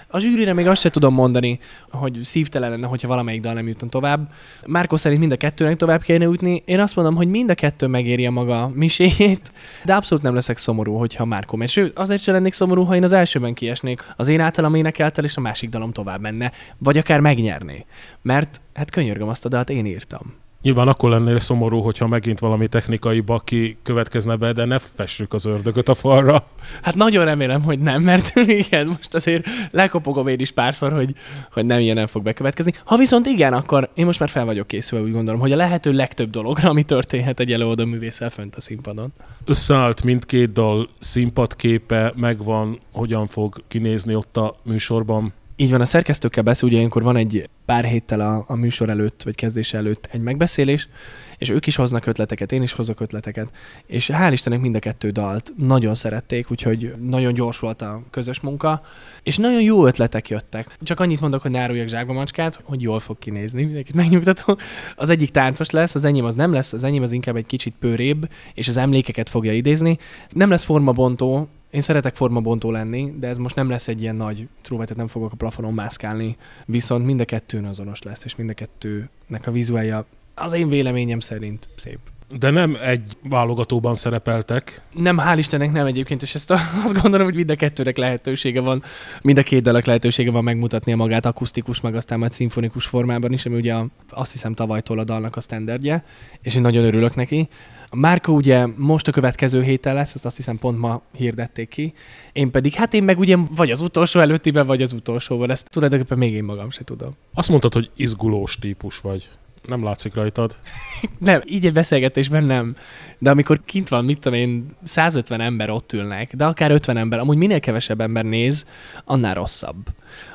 A zsűrire még azt se tudom mondani, hogy szívtelen lenne, hogyha valamelyik dal nem jutna tovább. Márko szerint mind a kettőnek tovább kéne jutni. Én azt mondom, hogy mind a kettő megéri a maga miséjét, de abszolút nem leszek szomorú, hogyha Márko megy. Sőt, azért sem lennék szomorú, ha én az elsőben kiesnék. Az én általam énekeltel, és a másik dalom tovább menne. Vagy akár megnyerné. Mert hát könyörgöm azt a dalt, én írtam. Nyilván akkor lennél szomorú, hogyha megint valami technikai baki következne be, de ne fessük az ördögöt a falra. Hát nagyon remélem, hogy nem, mert igen, most azért lekopogom én is párszor, hogy, hogy nem ilyen nem fog bekövetkezni. Ha viszont igen, akkor én most már fel vagyok készülve, úgy gondolom, hogy a lehető legtöbb dologra, ami történhet egy előadó művésszel fönt a színpadon. Összeállt mindkét dal színpadképe, megvan, hogyan fog kinézni ott a műsorban? Így van, a szerkesztőkkel beszél, ugye ilyenkor van egy pár héttel a, a műsor előtt, vagy kezdés előtt egy megbeszélés, és ők is hoznak ötleteket, én is hozok ötleteket, és hál' Istennek mind a kettő dalt nagyon szerették, úgyhogy nagyon gyors volt a közös munka, és nagyon jó ötletek jöttek. Csak annyit mondok, hogy ne áruljak zsákba macskát, hogy jól fog kinézni, mindenkit megnyugtatom. Az egyik táncos lesz, az enyém az nem lesz, az enyém az inkább egy kicsit pőrébb, és az emlékeket fogja idézni. Nem lesz formabontó, én szeretek formabontó lenni, de ez most nem lesz egy ilyen nagy trúva, tehát nem fogok a plafonon mászkálni, viszont mind a kettőn azonos lesz, és mind a kettőnek a vizuálja az én véleményem szerint szép. De nem egy válogatóban szerepeltek. Nem, hál' Istennek nem egyébként, és ezt a, azt gondolom, hogy mind a kettőnek lehetősége van, mind a két dalak lehetősége van megmutatnia magát akusztikus, meg aztán majd szimfonikus formában is, ami ugye azt hiszem tavalytól a dalnak a standardje, és én nagyon örülök neki. A Márka ugye most a következő héten lesz, ezt azt hiszem pont ma hirdették ki. Én pedig, hát én meg ugye vagy az utolsó előttiben, vagy az utolsóban. Ezt tulajdonképpen még én magam se tudom. Azt mondtad, hogy izgulós típus vagy. Nem látszik rajtad. nem, így egy beszélgetésben nem. De amikor kint van, mit tudom én, 150 ember ott ülnek, de akár 50 ember, amúgy minél kevesebb ember néz, annál rosszabb.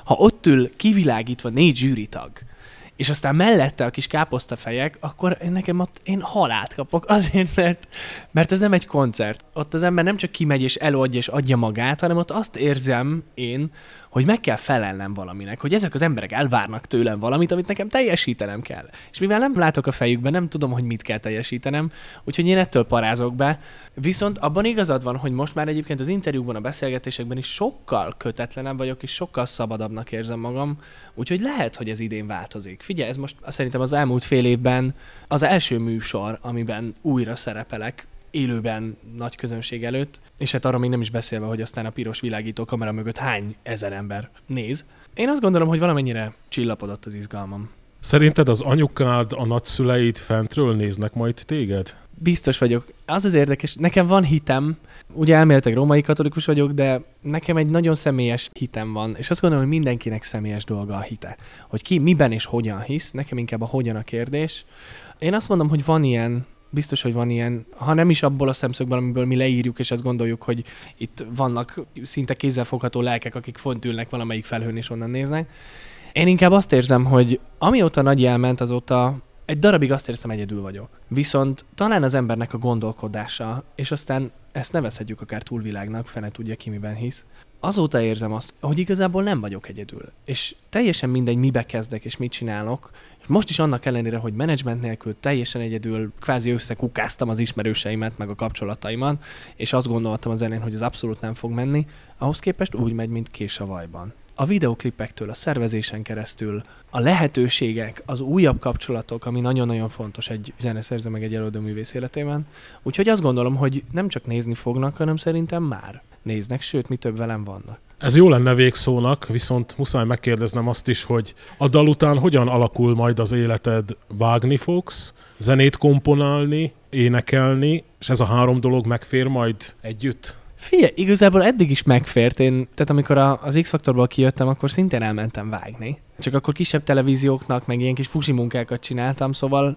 Ha ott ül kivilágítva négy zsűritag, és aztán mellette a kis káposztafejek, akkor én nekem ott én halált kapok azért, mert, mert ez nem egy koncert. Ott az ember nem csak kimegy és előadja és adja magát, hanem ott azt érzem én, hogy meg kell felelnem valaminek, hogy ezek az emberek elvárnak tőlem valamit, amit nekem teljesítenem kell. És mivel nem látok a fejükben, nem tudom, hogy mit kell teljesítenem, úgyhogy én ettől parázok be. Viszont abban igazad van, hogy most már egyébként az interjúkban, a beszélgetésekben is sokkal kötetlenebb vagyok, és sokkal szabadabbnak érzem magam, úgyhogy lehet, hogy ez idén változik. Figyelj, ez most szerintem az elmúlt fél évben az első műsor, amiben újra szerepelek, élőben nagy közönség előtt, és hát arra még nem is beszélve, hogy aztán a piros világító kamera mögött hány ezer ember néz. Én azt gondolom, hogy valamennyire csillapodott az izgalmam. Szerinted az anyukád, a nagyszüleid fentről néznek majd téged? Biztos vagyok. Az az érdekes, nekem van hitem, ugye elméletek római katolikus vagyok, de nekem egy nagyon személyes hitem van, és azt gondolom, hogy mindenkinek személyes dolga a hite. Hogy ki miben és hogyan hisz, nekem inkább a hogyan a kérdés. Én azt mondom, hogy van ilyen biztos, hogy van ilyen, ha nem is abból a szemszögből, amiből mi leírjuk, és azt gondoljuk, hogy itt vannak szinte kézzelfogható lelkek, akik font ülnek valamelyik felhőn és onnan néznek. Én inkább azt érzem, hogy amióta nagy elment, azóta egy darabig azt érzem, egyedül vagyok. Viszont talán az embernek a gondolkodása, és aztán ezt nevezhetjük akár túlvilágnak, fene tudja ki miben hisz, azóta érzem azt, hogy igazából nem vagyok egyedül. És teljesen mindegy, mibe kezdek és mit csinálok, és most is annak ellenére, hogy menedzsment nélkül teljesen egyedül kvázi összekukáztam az ismerőseimet, meg a kapcsolataimat, és azt gondoltam az elején, hogy ez abszolút nem fog menni, ahhoz képest úgy megy, mint kés a vajban. A videoklipektől, a szervezésen keresztül, a lehetőségek, az újabb kapcsolatok, ami nagyon-nagyon fontos egy zeneszerző meg egy előadó művész életében. Úgyhogy azt gondolom, hogy nem csak nézni fognak, hanem szerintem már néznek, sőt, mi több velem vannak. Ez jó lenne végszónak, viszont muszáj megkérdeznem azt is, hogy a dal után hogyan alakul majd az életed? Vágni fogsz, zenét komponálni, énekelni, és ez a három dolog megfér majd együtt? Figyelj, igazából eddig is megfért. Én, tehát amikor a, az X-faktorból kijöttem, akkor szintén elmentem vágni. Csak akkor kisebb televízióknak, meg ilyen kis fusi munkákat csináltam, szóval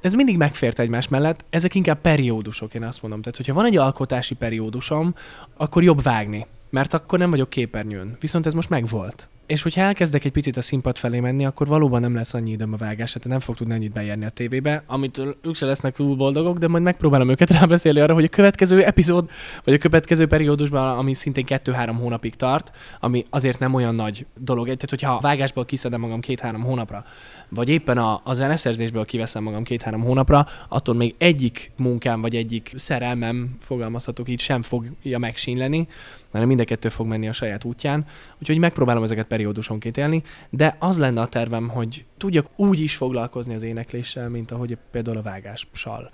ez mindig megfért egymás mellett. Ezek inkább periódusok, én azt mondom. Tehát, hogyha van egy alkotási periódusom, akkor jobb vágni, mert akkor nem vagyok képernyőn. Viszont ez most megvolt. És hogyha elkezdek egy picit a színpad felé menni, akkor valóban nem lesz annyi időm a vágásra, tehát nem fog tudni annyit beérni a tévébe, amit ők se lesznek túl boldogok, de majd megpróbálom őket rábeszélni arra, hogy a következő epizód, vagy a következő periódusban, ami szintén 2-3 hónapig tart, ami azért nem olyan nagy dolog. Tehát, hogyha a vágásból kiszedem magam két-három hónapra, vagy éppen a, a zeneszerzésből kiveszem magam két-három hónapra, attól még egyik munkám, vagy egyik szerelmem, fogalmazhatok így, sem fogja megsínleni, hanem mind a kettő fog menni a saját útján. Úgyhogy megpróbálom ezeket periódusonként élni, de az lenne a tervem, hogy tudjak úgy is foglalkozni az énekléssel, mint ahogy például a vágással.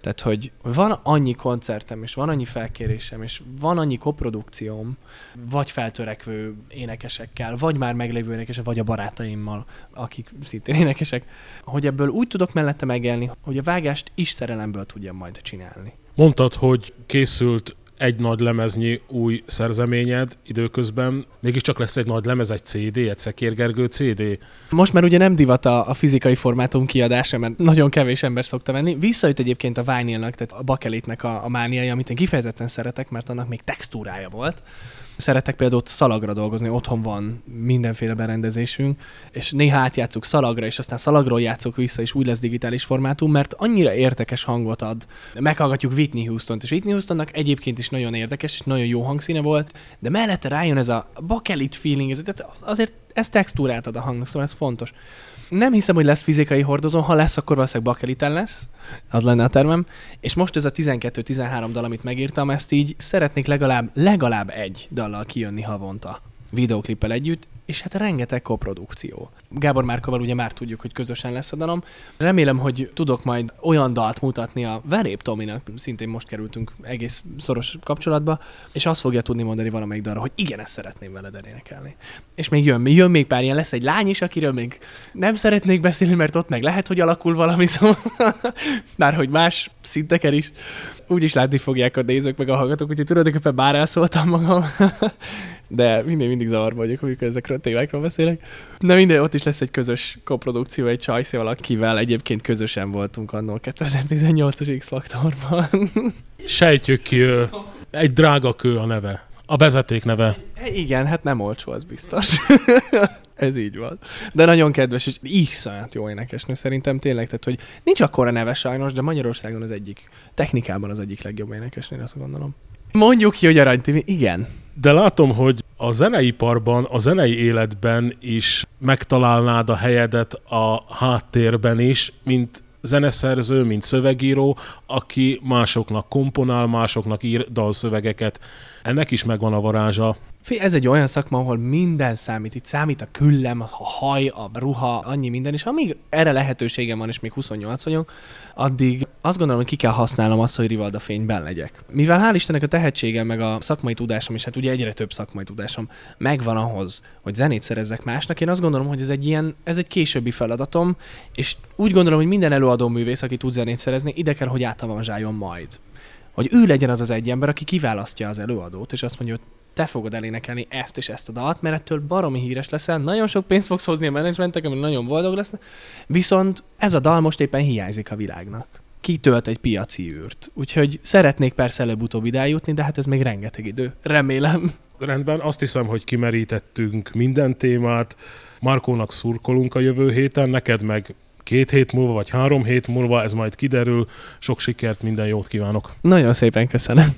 Tehát, hogy van annyi koncertem, és van annyi felkérésem, és van annyi koprodukcióm, vagy feltörekvő énekesekkel, vagy már meglévő énekesek, vagy a barátaimmal, akik szintén énekesek, hogy ebből úgy tudok mellette megélni, hogy a vágást is szerelemből tudjam majd csinálni. Mondtad, hogy készült egy nagy lemeznyi új szerzeményed időközben, mégiscsak lesz egy nagy lemez, egy CD, egy Szekérgergő CD. Most már ugye nem divat a, a fizikai formátum kiadása, mert nagyon kevés ember szokta venni. Visszajött egyébként a vinylnak, tehát a bakelitnek a, a mániai, amit én kifejezetten szeretek, mert annak még textúrája volt szeretek például szalagra dolgozni, otthon van mindenféle berendezésünk, és néha átjátszunk szalagra, és aztán szalagról játszok vissza, és úgy lesz digitális formátum, mert annyira értekes hangot ad. Meghallgatjuk Whitney Houston-t, és Whitney Houstonnak egyébként is nagyon érdekes, és nagyon jó hangszíne volt, de mellette rájön ez a bakelit feeling, ez, tehát azért ez textúrát ad a hangnak, szóval ez fontos. Nem hiszem, hogy lesz fizikai hordozó, ha lesz, akkor valószínűleg bakeliten lesz, az lenne a tervem. És most ez a 12-13 dal, amit megírtam, ezt így szeretnék legalább, legalább egy dallal kijönni havonta. Videoklippel együtt, és hát rengeteg koprodukció. Gábor Márkával ugye már tudjuk, hogy közösen lesz a dalom. Remélem, hogy tudok majd olyan dalt mutatni a Verép Tominak, szintén most kerültünk egész szoros kapcsolatba, és azt fogja tudni mondani valamelyik dalra, hogy igen, ezt szeretném veled elénekelni. És még jön, jön még pár ilyen, lesz egy lány is, akiről még nem szeretnék beszélni, mert ott meg lehet, hogy alakul valami, szóval már hogy más szinteken is. Úgy is látni fogják a nézők meg a hallgatók, úgyhogy tulajdonképpen bár elszóltam magam de mindig, mindig zavarba vagyok, amikor ezekről a témákról beszélek. Na minden, ott is lesz egy közös koprodukció egy csajszéval, akivel egyébként közösen voltunk annól 2018-as X-faktorban. Sejtjük ki, egy drága kő a neve. A vezeték neve. Igen, hát nem olcsó, az biztos. Ez így van. De nagyon kedves, és iszonyat jó énekesnő szerintem tényleg, tehát hogy nincs akkora neve sajnos, de Magyarországon az egyik, technikában az egyik legjobb énekesnő, azt gondolom. Mondjuk ki, hogy Aranytimi, igen. De látom, hogy a zeneiparban, a zenei életben is megtalálnád a helyedet a háttérben is, mint zeneszerző, mint szövegíró, aki másoknak komponál, másoknak ír dalszövegeket. Ennek is megvan a varázsa. Ez egy olyan szakma, ahol minden számít. Itt számít a küllem, a haj, a ruha, annyi minden, és amíg erre lehetőségem van, és még 28 vagyok, addig azt gondolom, hogy ki kell használnom azt, hogy Rivalda fényben legyek. Mivel hál' Istennek a tehetségem, meg a szakmai tudásom, és hát ugye egyre több szakmai tudásom megvan ahhoz, hogy zenét szerezzek másnak, én azt gondolom, hogy ez egy ilyen, ez egy későbbi feladatom, és úgy gondolom, hogy minden előadó művész, aki tud zenét szerezni, ide kell, hogy átavanzsáljon majd hogy ő legyen az az egy ember, aki kiválasztja az előadót, és azt mondja, hogy te fogod elénekelni ezt és ezt a dalt, mert ettől baromi híres leszel, nagyon sok pénzt fogsz hozni a menedzsmentek, ami nagyon boldog lesz, viszont ez a dal most éppen hiányzik a világnak. Kitölt egy piaci űrt. Úgyhogy szeretnék persze előbb-utóbb jutni, de hát ez még rengeteg idő. Remélem. Rendben, azt hiszem, hogy kimerítettünk minden témát. Markónak szurkolunk a jövő héten, neked meg két hét múlva, vagy három hét múlva, ez majd kiderül. Sok sikert, minden jót kívánok! Nagyon szépen köszönöm!